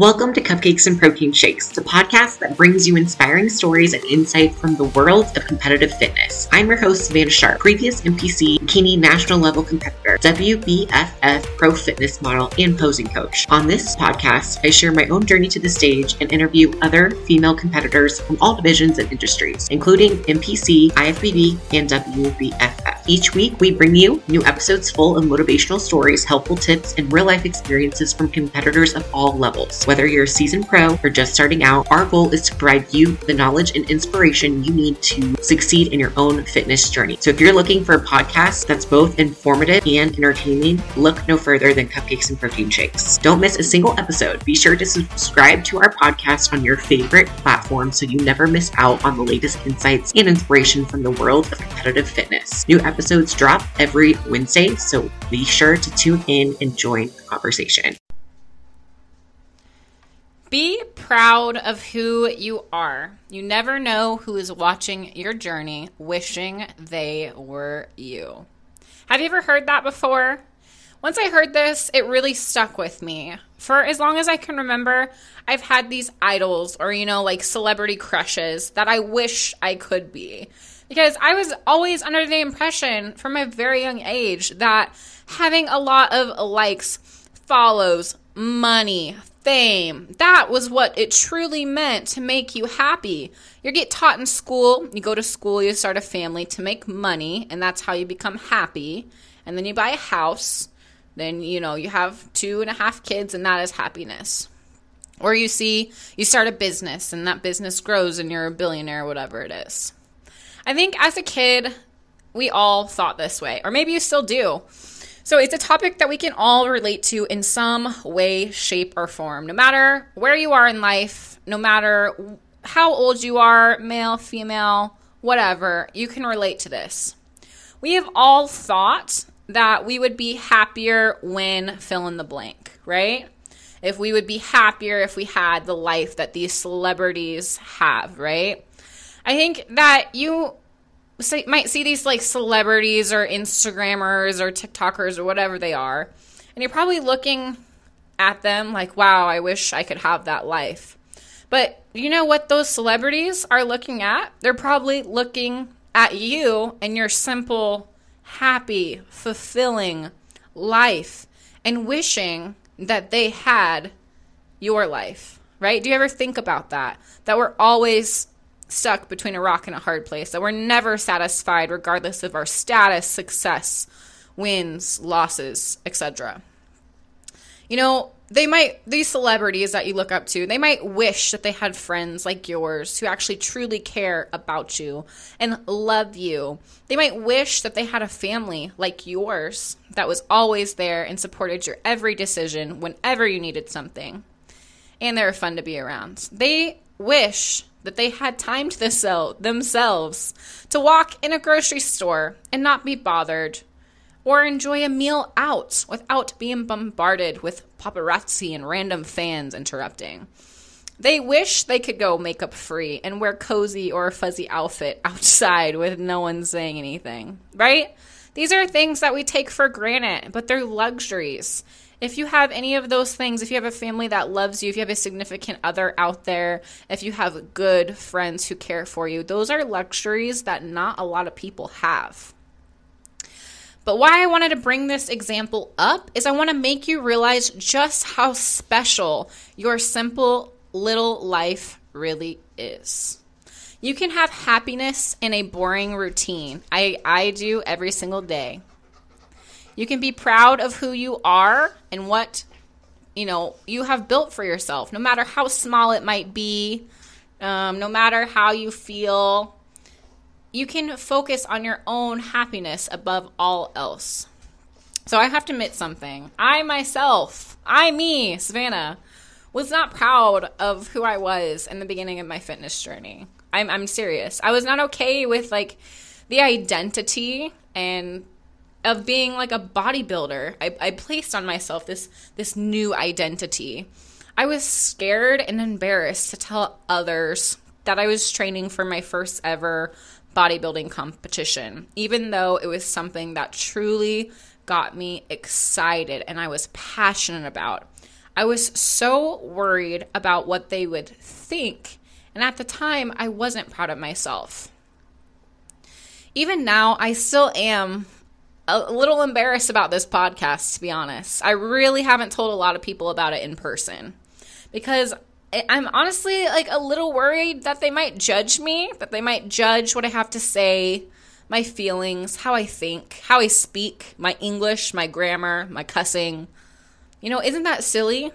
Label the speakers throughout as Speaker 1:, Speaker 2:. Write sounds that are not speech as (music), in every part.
Speaker 1: Welcome to Cupcakes and Protein Shakes, the podcast that brings you inspiring stories and insight from the world of competitive fitness. I'm your host, Savannah Sharp, previous NPC bikini national level competitor, WBFF pro fitness model, and posing coach. On this podcast, I share my own journey to the stage and interview other female competitors from all divisions and industries, including NPC, IFBB, and WBFF. Each week, we bring you new episodes full of motivational stories, helpful tips, and real life experiences from competitors of all levels. Whether you're a seasoned pro or just starting out, our goal is to provide you the knowledge and inspiration you need to succeed in your own fitness journey. So if you're looking for a podcast that's both informative and entertaining, look no further than Cupcakes and Protein Shakes. Don't miss a single episode. Be sure to subscribe to our podcast on your favorite platform so you never miss out on the latest insights and inspiration from the world of competitive fitness. New episodes drop every Wednesday, so be sure to tune in and join the conversation.
Speaker 2: Be proud of who you are. You never know who is watching your journey wishing they were you. Have you ever heard that before? Once I heard this, it really stuck with me. For as long as I can remember, I've had these idols or, you know, like celebrity crushes that I wish I could be. Because I was always under the impression from a very young age that having a lot of likes, follows, money, fame. That was what it truly meant to make you happy. You get taught in school, you go to school, you start a family to make money, and that's how you become happy. And then you buy a house, then you know you have two and a half kids, and that is happiness. Or you see, you start a business, and that business grows, and you're a billionaire, whatever it is. I think as a kid, we all thought this way, or maybe you still do. So it's a topic that we can all relate to in some way, shape, or form. No matter where you are in life, no matter how old you are, male, female, whatever, you can relate to this. We have all thought that we would be happier when fill in the blank, right? If we would be happier if we had the life that these celebrities have, right? I think that you so might see these like celebrities or Instagrammers or TikTokers or whatever they are, and you're probably looking at them like, wow, I wish I could have that life. But you know what those celebrities are looking at? They're probably looking at you and your simple, happy, fulfilling life and wishing that they had your life, right? Do you ever think about that? That we're always stuck between a rock and a hard place, that we're never satisfied regardless of our status, success, wins, losses, etc. You know, they might, these celebrities that you look up to, they might wish that they had friends like yours who actually truly care about you and love you. They might wish that they had a family like yours that was always there and supported your every decision whenever you needed something. And they were fun to be around. They wish that they had time to themselves to walk in a grocery store and not be bothered, or enjoy a meal out without being bombarded with paparazzi and random fans interrupting. They wish they could go makeup free and wear cozy or a fuzzy outfit outside with no one saying anything, right? These are things that we take for granted, but they're luxuries if you have any of those things, if you have a family that loves you, if you have a significant other out there, if you have good friends who care for you, those are luxuries that not a lot of people have. But why I wanted to bring this example up is I want to make you realize just how special your simple little life really is. You can have happiness in a boring routine. I, I do every single day. You can be proud of who you are and what you know you have built for yourself, no matter how small it might be, um, no matter how you feel. You can focus on your own happiness above all else. So I have to admit something. I myself, I me, Savannah, was not proud of who I was in the beginning of my fitness journey. I'm I'm serious. I was not okay with like the identity and of being like a bodybuilder. I, I placed on myself this this new identity. I was scared and embarrassed to tell others that I was training for my first ever bodybuilding competition, even though it was something that truly got me excited and I was passionate about. I was so worried about what they would think, and at the time, I wasn't proud of myself. Even now, I still am a little embarrassed about this podcast, to be honest. I really haven't told a lot of people about it in person because I'm honestly like a little worried that they might judge me, that they might judge what I have to say, my feelings, how I think, how I speak, my English, my grammar, my cussing. You know, isn't that silly?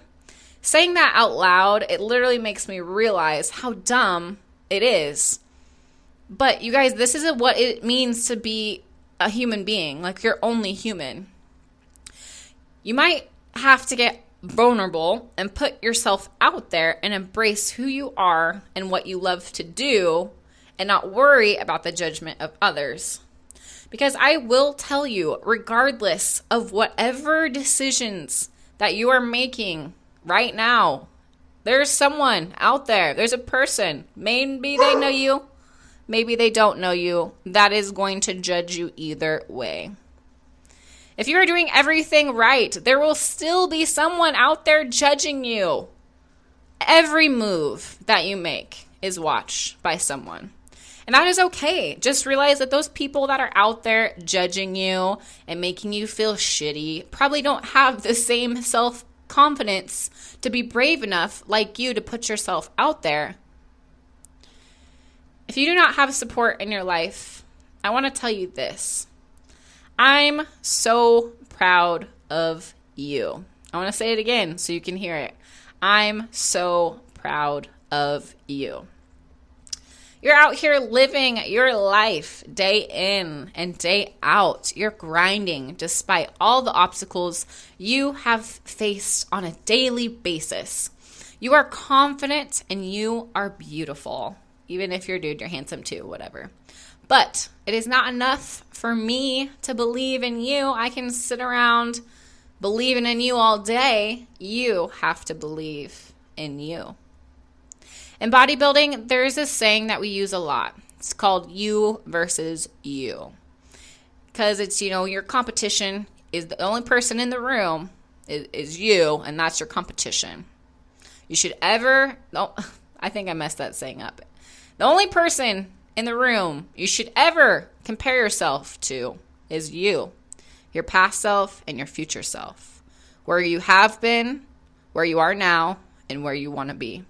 Speaker 2: Saying that out loud, it literally makes me realize how dumb it is. But you guys, this is what it means to be a human being. Like you're only human. You might have to get vulnerable and put yourself out there and embrace who you are and what you love to do and not worry about the judgment of others. Because I will tell you, regardless of whatever decisions that you are making right now, there's someone out there, there's a person. Maybe they know you, maybe they don't know you, that is going to judge you either way. If you are doing everything right, there will still be someone out there judging you. Every move that you make is watched by someone. And that is okay. Just realize that those people that are out there judging you and making you feel shitty probably don't have the same self confidence to be brave enough like you to put yourself out there. If you do not have support in your life, I want to tell you this I'm so proud of you. I want to say it again so you can hear it. I'm so proud of you. You're out here living your life day in and day out. You're grinding despite all the obstacles you have faced on a daily basis. You are confident and you are beautiful. Even if you're a dude, you're handsome too, whatever. But it is not enough for me to believe in you. I can sit around believing in you all day. You have to believe in you. In bodybuilding, there's this saying that we use a lot. It's called you versus you. Because it's, you know, your competition is the only person in the room is, is you, and that's your competition. You should ever, oh, (laughs) I think I messed that saying up. The only person in the room you should ever compare yourself to is you, your past self and your future self, where you have been, where you are now, and where you want to be.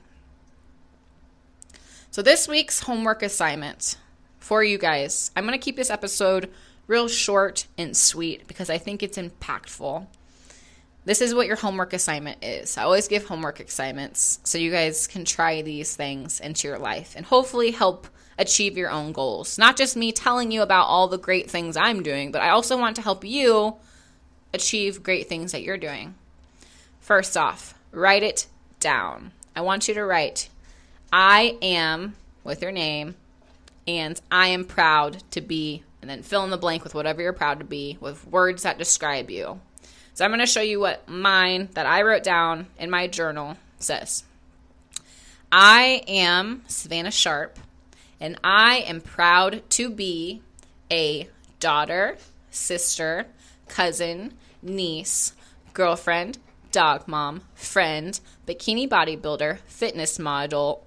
Speaker 2: So, this week's homework assignment for you guys, I'm going to keep this episode real short and sweet because I think it's impactful. This is what your homework assignment is. I always give homework assignments so you guys can try these things into your life and hopefully help achieve your own goals. Not just me telling you about all the great things I'm doing, but I also want to help you achieve great things that you're doing. First off, write it down. I want you to write, I am with your name, and I am proud to be, and then fill in the blank with whatever you're proud to be with words that describe you. So I'm going to show you what mine that I wrote down in my journal says. I am Savannah Sharp and I am proud to be a daughter, sister, cousin, niece, girlfriend, dog mom, friend, bikini bodybuilder, fitness model,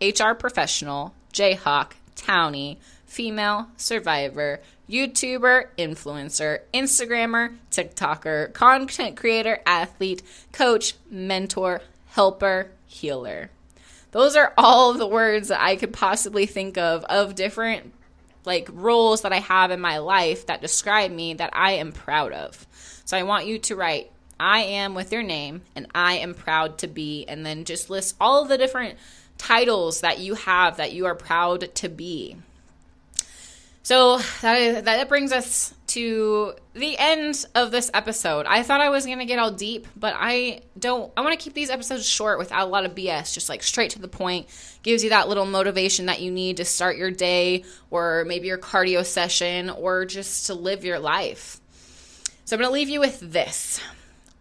Speaker 2: HR professional, Jayhawk, townie, female, survivor, YouTuber, influencer, Instagrammer, TikToker, content creator, athlete, coach, mentor, helper, healer. Those are all the words that I could possibly think of of different like roles that I have in my life that describe me that I am proud of. So I want you to write I am with your name and I am proud to be and then just list all the different titles that you have that you are proud to be. So that, that brings us to the end of this episode. I thought I was going to get all deep, but I don't. I want to keep these episodes short without a lot of BS, just like straight to the point. Gives you that little motivation that you need to start your day or maybe your cardio session or just to live your life. So I'm going to leave you with this.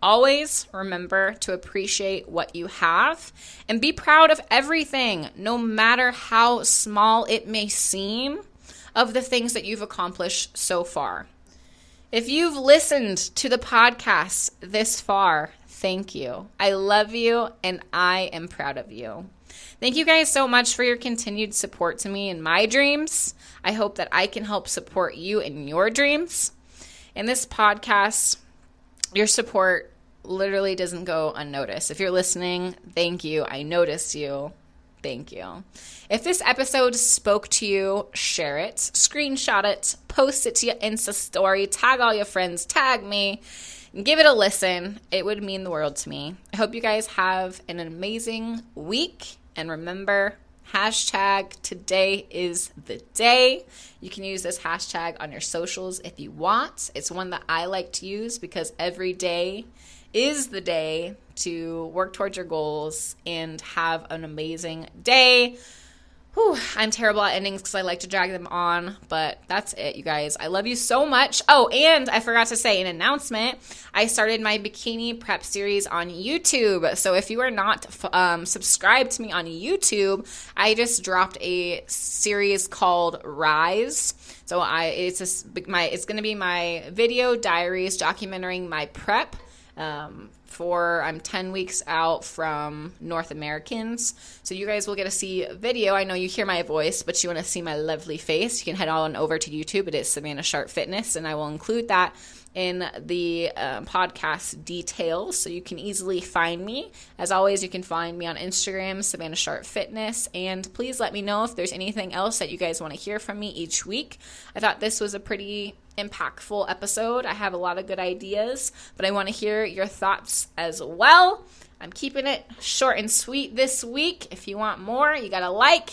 Speaker 2: Always remember to appreciate what you have and be proud of everything, no matter how small it may seem of the things that you've accomplished so far. If you've listened to the podcast this far, thank you. I love you and I am proud of you. Thank you guys so much for your continued support to me in my dreams. I hope that I can help support you in your dreams. In this podcast, your support literally doesn't go unnoticed. If you're listening, thank you. I notice you. Thank you. If this episode spoke to you, share it, screenshot it, post it to your Insta story, tag all your friends, tag me, give it a listen. It would mean the world to me. I hope you guys have an amazing week. And remember, hashtag today is the day. You can use this hashtag on your socials if you want. It's one that I like to use because every day is the day to work towards your goals and have an amazing day. Whew, I'm terrible at endings because I like to drag them on, but that's it, you guys. I love you so much. Oh, and I forgot to say an announcement. I started my bikini prep series on YouTube. So if you are not um, subscribed to me on YouTube, I just dropped a series called Rise. So I it's a, my it's going to be my video diaries documenting my prep um, for I'm 10 weeks out from North Americans. So you guys will get to see video. I know you hear my voice, but you want to see my lovely face. You can head on over to YouTube. It is Savannah Sharp Fitness, and I will include that in the uh, podcast details so you can easily find me. As always, you can find me on Instagram, Savannah Sharp Fitness, and please let me know if there's anything else that you guys want to hear from me each week. I thought this was a pretty impactful episode. I have a lot of good ideas, but I want to hear your thoughts as well. I'm keeping it short and sweet this week. If you want more, you got to like.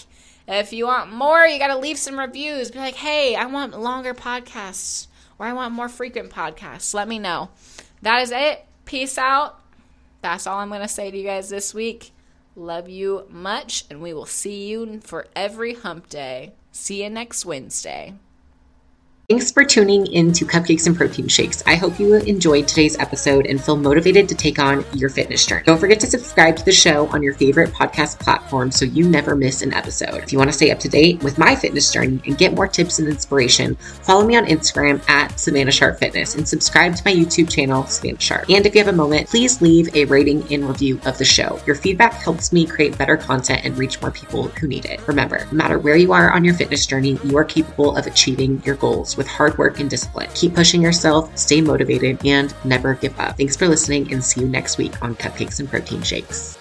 Speaker 2: If you want more, you got to leave some reviews. Be like, hey, I want longer podcasts or I want more frequent podcasts. Let me know. That is it. Peace out. That's all I'm going to say to you guys this week. Love you much, and we will see you for every hump day. See you next Wednesday.
Speaker 1: Thanks for tuning in to Cupcakes and Protein Shakes. I hope you enjoyed today's episode and feel motivated to take on your fitness journey. Don't forget to subscribe to the show on your favorite podcast platform so you never miss an episode. If you want to stay up to date with my fitness journey and get more tips and inspiration, follow me on Instagram at Savannah Sharp Fitness and subscribe to my YouTube channel, Savannah Sharp. And if you have a moment, please leave a rating and review of the show. Your feedback helps me create better content and reach more people who need it. Remember, no matter where you are on your fitness journey, you are capable of achieving your goals with hard work and discipline. Keep pushing yourself, stay motivated, and never give up. Thanks for listening and see you next week on Cupcakes and Protein Shakes.